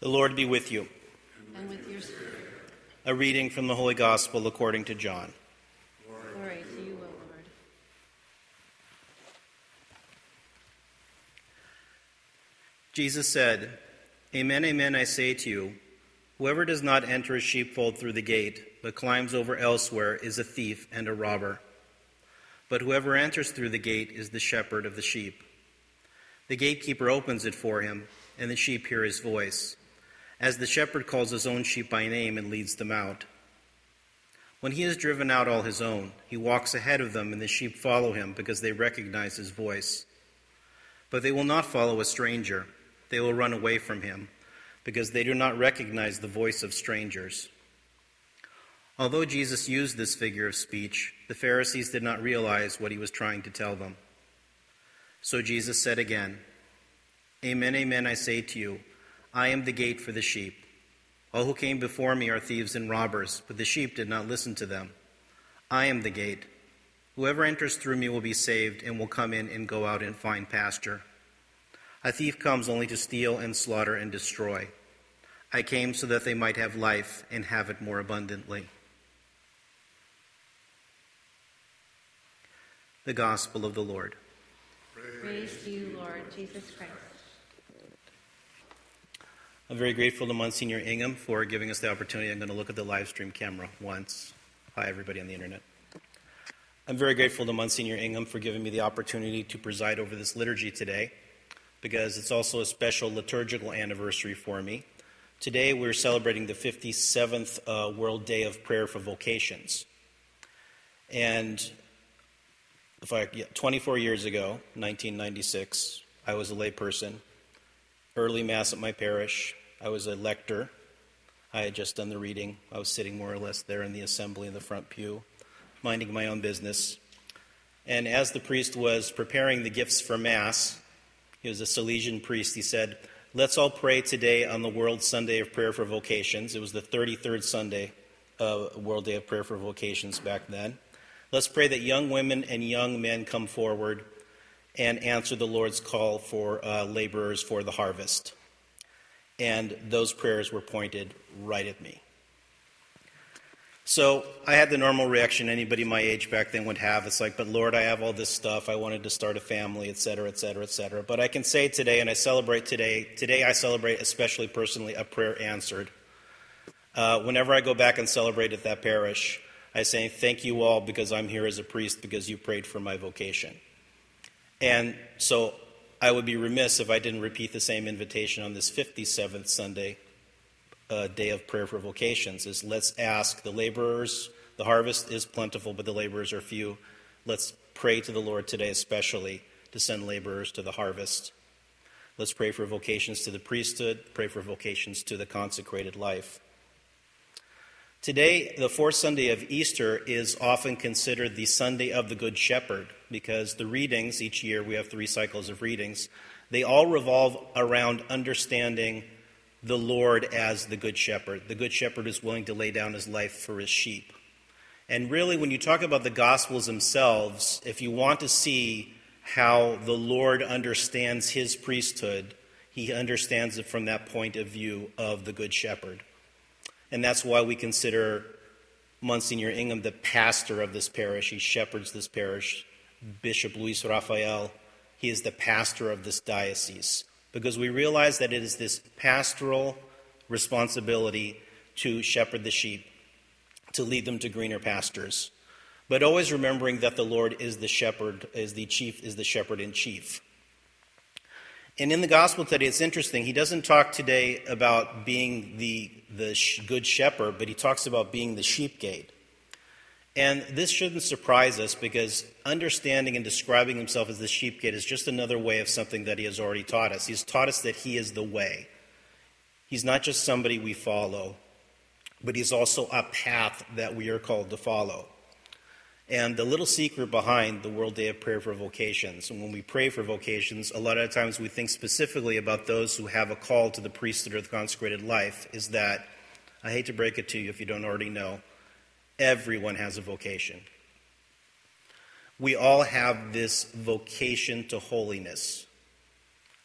The Lord be with you. And with your spirit. A reading from the Holy Gospel according to John. Glory to you, O Lord. Jesus said, Amen, amen, I say to you, whoever does not enter a sheepfold through the gate, but climbs over elsewhere, is a thief and a robber. But whoever enters through the gate is the shepherd of the sheep. The gatekeeper opens it for him, and the sheep hear his voice as the shepherd calls his own sheep by name and leads them out. When he has driven out all his own, he walks ahead of them, and the sheep follow him because they recognize his voice. But they will not follow a stranger, they will run away from him because they do not recognize the voice of strangers. Although Jesus used this figure of speech, the Pharisees did not realize what he was trying to tell them. So Jesus said again, Amen, amen, I say to you. I am the gate for the sheep. All who came before me are thieves and robbers, but the sheep did not listen to them. I am the gate. Whoever enters through me will be saved and will come in and go out and find pasture. A thief comes only to steal and slaughter and destroy. I came so that they might have life and have it more abundantly. The Gospel of the Lord. Praise to you, Lord Jesus Christ. I'm very grateful to Monsignor Ingham for giving us the opportunity. I'm going to look at the live stream camera once. Hi, everybody on the internet. I'm very grateful to Monsignor Ingham for giving me the opportunity to preside over this liturgy today because it's also a special liturgical anniversary for me. Today, we're celebrating the 57th uh, World Day of Prayer for Vocations. And if I, yeah, 24 years ago, 1996, I was a layperson, early Mass at my parish, I was a lector. I had just done the reading. I was sitting more or less there in the assembly in the front pew, minding my own business. And as the priest was preparing the gifts for Mass, he was a Salesian priest, he said, Let's all pray today on the World Sunday of Prayer for Vocations. It was the 33rd Sunday, uh, World Day of Prayer for Vocations back then. Let's pray that young women and young men come forward and answer the Lord's call for uh, laborers for the harvest and those prayers were pointed right at me. So I had the normal reaction anybody my age back then would have. It's like, but Lord, I have all this stuff. I wanted to start a family, et cetera, et cetera, et cetera. But I can say today, and I celebrate today, today I celebrate, especially personally, a prayer answered. Uh, whenever I go back and celebrate at that parish, I say, thank you all because I'm here as a priest because you prayed for my vocation. And so I would be remiss if I didn't repeat the same invitation on this 57th Sunday, uh, day of prayer for vocations, is let's ask the laborers, the harvest is plentiful, but the laborers are few. Let's pray to the Lord today, especially to send laborers to the harvest. Let's pray for vocations to the priesthood, pray for vocations to the consecrated life. Today, the fourth Sunday of Easter is often considered the Sunday of the Good Shepherd because the readings, each year we have three cycles of readings, they all revolve around understanding the Lord as the Good Shepherd. The Good Shepherd is willing to lay down his life for his sheep. And really, when you talk about the Gospels themselves, if you want to see how the Lord understands his priesthood, he understands it from that point of view of the Good Shepherd. And that's why we consider Monsignor Ingham the pastor of this parish. He shepherds this parish. Bishop Luis Rafael, he is the pastor of this diocese. Because we realize that it is this pastoral responsibility to shepherd the sheep, to lead them to greener pastures. But always remembering that the Lord is the shepherd, is the chief, is the shepherd in chief. And in the gospel today, it's interesting. He doesn't talk today about being the, the good shepherd, but he talks about being the sheep gate. And this shouldn't surprise us because understanding and describing himself as the sheep gate is just another way of something that he has already taught us. He's taught us that he is the way. He's not just somebody we follow, but he's also a path that we are called to follow. And the little secret behind the World Day of Prayer for Vocations, and when we pray for vocations, a lot of times we think specifically about those who have a call to the priesthood or the consecrated life, is that, I hate to break it to you if you don't already know, everyone has a vocation. We all have this vocation to holiness.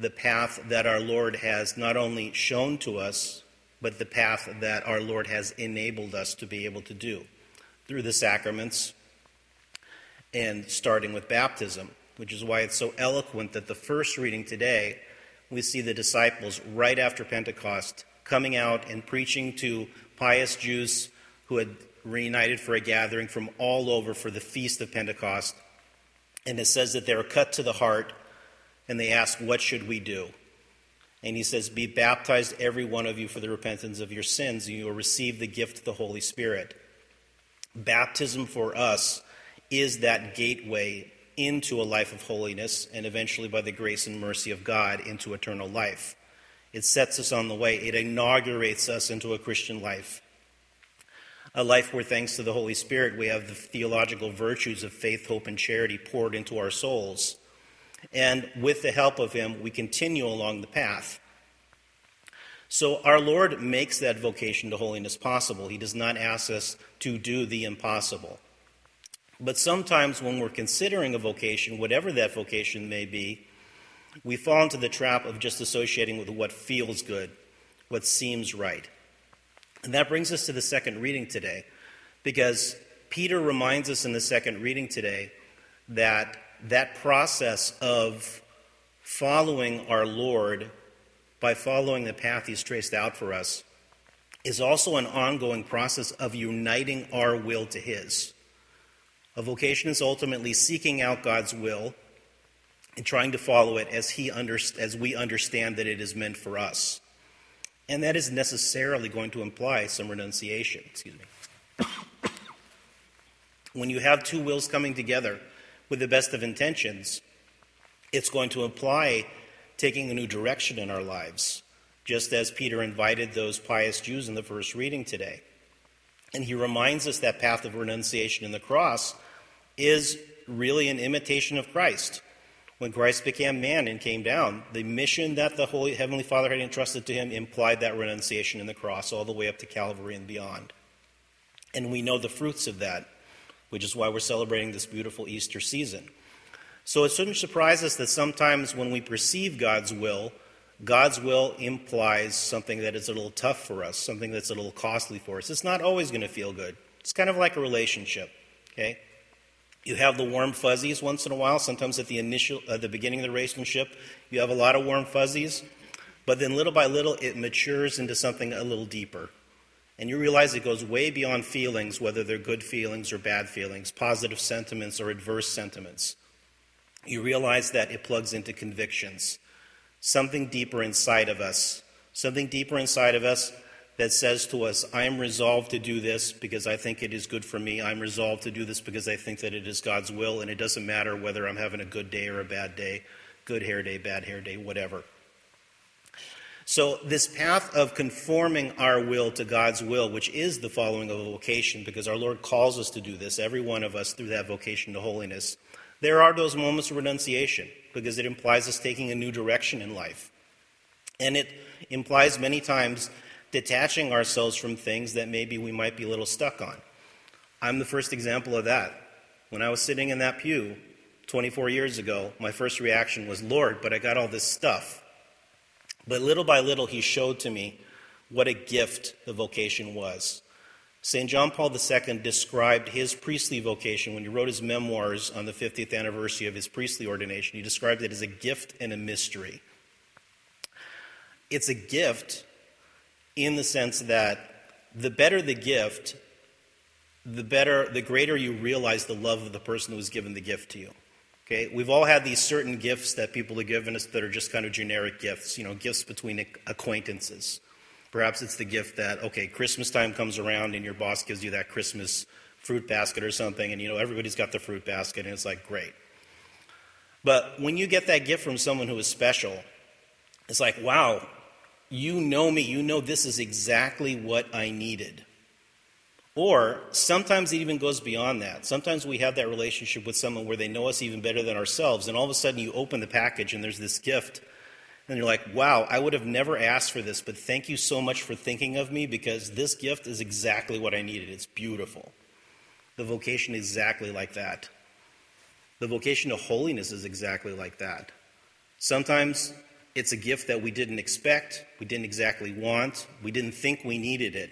the path that our Lord has not only shown to us, but the path that our Lord has enabled us to be able to do through the sacraments and starting with baptism, which is why it's so eloquent that the first reading today, we see the disciples right after Pentecost coming out and preaching to pious Jews who had reunited for a gathering from all over for the feast of Pentecost. And it says that they were cut to the heart and they asked, What should we do? And he says, Be baptized, every one of you, for the repentance of your sins, and you will receive the gift of the Holy Spirit. Baptism for us is that gateway into a life of holiness and eventually, by the grace and mercy of God, into eternal life. It sets us on the way, it inaugurates us into a Christian life. A life where, thanks to the Holy Spirit, we have the theological virtues of faith, hope, and charity poured into our souls. And with the help of Him, we continue along the path. So, our Lord makes that vocation to holiness possible. He does not ask us to do the impossible. But sometimes when we're considering a vocation, whatever that vocation may be, we fall into the trap of just associating with what feels good, what seems right. And that brings us to the second reading today, because Peter reminds us in the second reading today that that process of following our Lord by following the path he's traced out for us is also an ongoing process of uniting our will to his. A vocation is ultimately seeking out God's will and trying to follow it as, he under, as we understand that it is meant for us. And that is necessarily going to imply some renunciation. Excuse me. when you have two wills coming together with the best of intentions, it's going to imply taking a new direction in our lives, just as Peter invited those pious Jews in the first reading today. And he reminds us that path of renunciation in the cross is really an imitation of Christ. When Christ became man and came down, the mission that the Holy Heavenly Father had entrusted to him implied that renunciation in the cross all the way up to Calvary and beyond. And we know the fruits of that, which is why we're celebrating this beautiful Easter season. So it shouldn't surprise us that sometimes when we perceive God's will, God's will implies something that is a little tough for us, something that's a little costly for us. It's not always going to feel good. It's kind of like a relationship, okay? You have the warm fuzzies once in a while. Sometimes at the initial, at the beginning of the relationship, you have a lot of warm fuzzies, but then little by little, it matures into something a little deeper, and you realize it goes way beyond feelings, whether they're good feelings or bad feelings, positive sentiments or adverse sentiments. You realize that it plugs into convictions, something deeper inside of us, something deeper inside of us that says to us, I am resolved to do this because I think it is good for me. I'm resolved to do this because I think that it is God's will, and it doesn't matter whether I'm having a good day or a bad day, good hair day, bad hair day, whatever. So, this path of conforming our will to God's will, which is the following of a vocation, because our Lord calls us to do this, every one of us through that vocation to holiness, there are those moments of renunciation, because it implies us taking a new direction in life. And it implies many times detaching ourselves from things that maybe we might be a little stuck on. I'm the first example of that. When I was sitting in that pew 24 years ago, my first reaction was, Lord, but I got all this stuff. But little by little, He showed to me what a gift the vocation was. St. John Paul II described his priestly vocation when he wrote his memoirs on the 50th anniversary of his priestly ordination. He described it as a gift and a mystery. It's a gift in the sense that the better the gift, the better, the greater you realize the love of the person who was given the gift to you. Okay, we've all had these certain gifts that people have given us that are just kind of generic gifts, you know, gifts between acquaintances. Perhaps it's the gift that, okay, Christmas time comes around and your boss gives you that Christmas fruit basket or something, and you know, everybody's got the fruit basket, and it's like, great. But when you get that gift from someone who is special, it's like, wow, you know me, you know this is exactly what I needed. Or sometimes it even goes beyond that. Sometimes we have that relationship with someone where they know us even better than ourselves, and all of a sudden you open the package and there's this gift, and you're like, wow, I would have never asked for this, but thank you so much for thinking of me because this gift is exactly what I needed. It's beautiful. The vocation is exactly like that. The vocation of holiness is exactly like that. Sometimes it's a gift that we didn't expect, we didn't exactly want, we didn't think we needed it.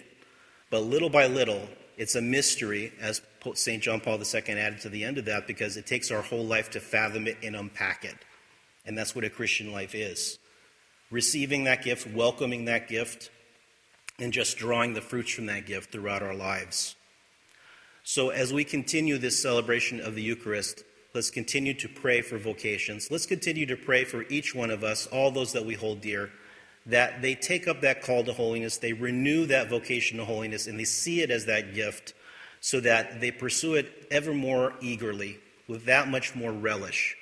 But little by little, it's a mystery, as St. John Paul II added to the end of that, because it takes our whole life to fathom it and unpack it. And that's what a Christian life is receiving that gift, welcoming that gift, and just drawing the fruits from that gift throughout our lives. So, as we continue this celebration of the Eucharist, let's continue to pray for vocations. Let's continue to pray for each one of us, all those that we hold dear, that they take up that call to holiness, they renew that vocation to holiness, and they see it as that gift so that they pursue it ever more eagerly, with that much more relish.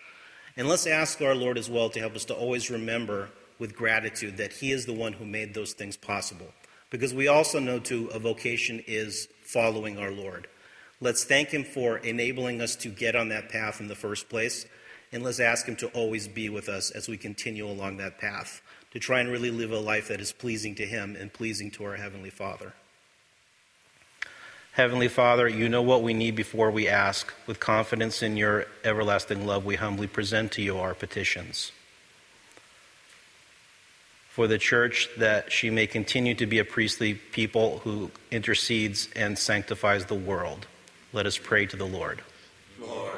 And let's ask our Lord as well to help us to always remember with gratitude that He is the one who made those things possible. Because we also know, too, a vocation is following our Lord. Let's thank Him for enabling us to get on that path in the first place. And let's ask Him to always be with us as we continue along that path, to try and really live a life that is pleasing to Him and pleasing to our Heavenly Father. Heavenly Father, you know what we need before we ask. With confidence in your everlasting love, we humbly present to you our petitions for the church that she may continue to be a priestly people who intercedes and sanctifies the world. Let us pray to the Lord. Lord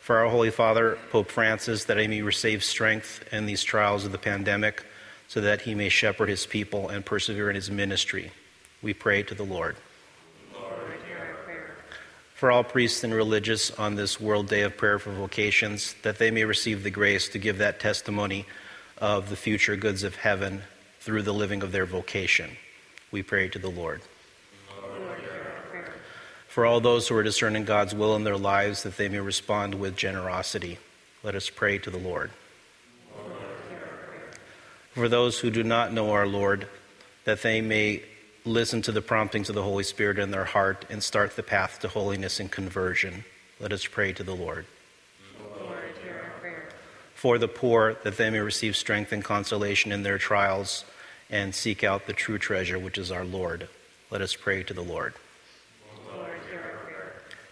for our Holy Father, Pope Francis, that he may receive strength in these trials of the pandemic, so that he may shepherd his people and persevere in his ministry. We pray to the Lord. Lord for all priests and religious on this World Day of Prayer for Vocations, that they may receive the grace to give that testimony of the future goods of heaven through the living of their vocation. We pray to the Lord. For all those who are discerning God's will in their lives, that they may respond with generosity, let us pray to the Lord. For those who do not know our Lord, that they may listen to the promptings of the Holy Spirit in their heart and start the path to holiness and conversion, let us pray to the Lord for the poor, that they may receive strength and consolation in their trials and seek out the true treasure, which is our Lord. Let us pray to the Lord. Lord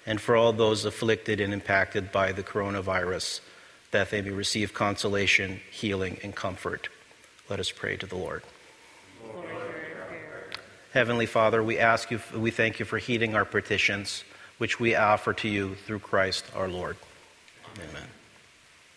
and for all those afflicted and impacted by the coronavirus, that they may receive consolation, healing, and comfort. Let us pray to the Lord. Lord Heavenly Father, we ask you, we thank you for heeding our petitions, which we offer to you through Christ our Lord. Amen.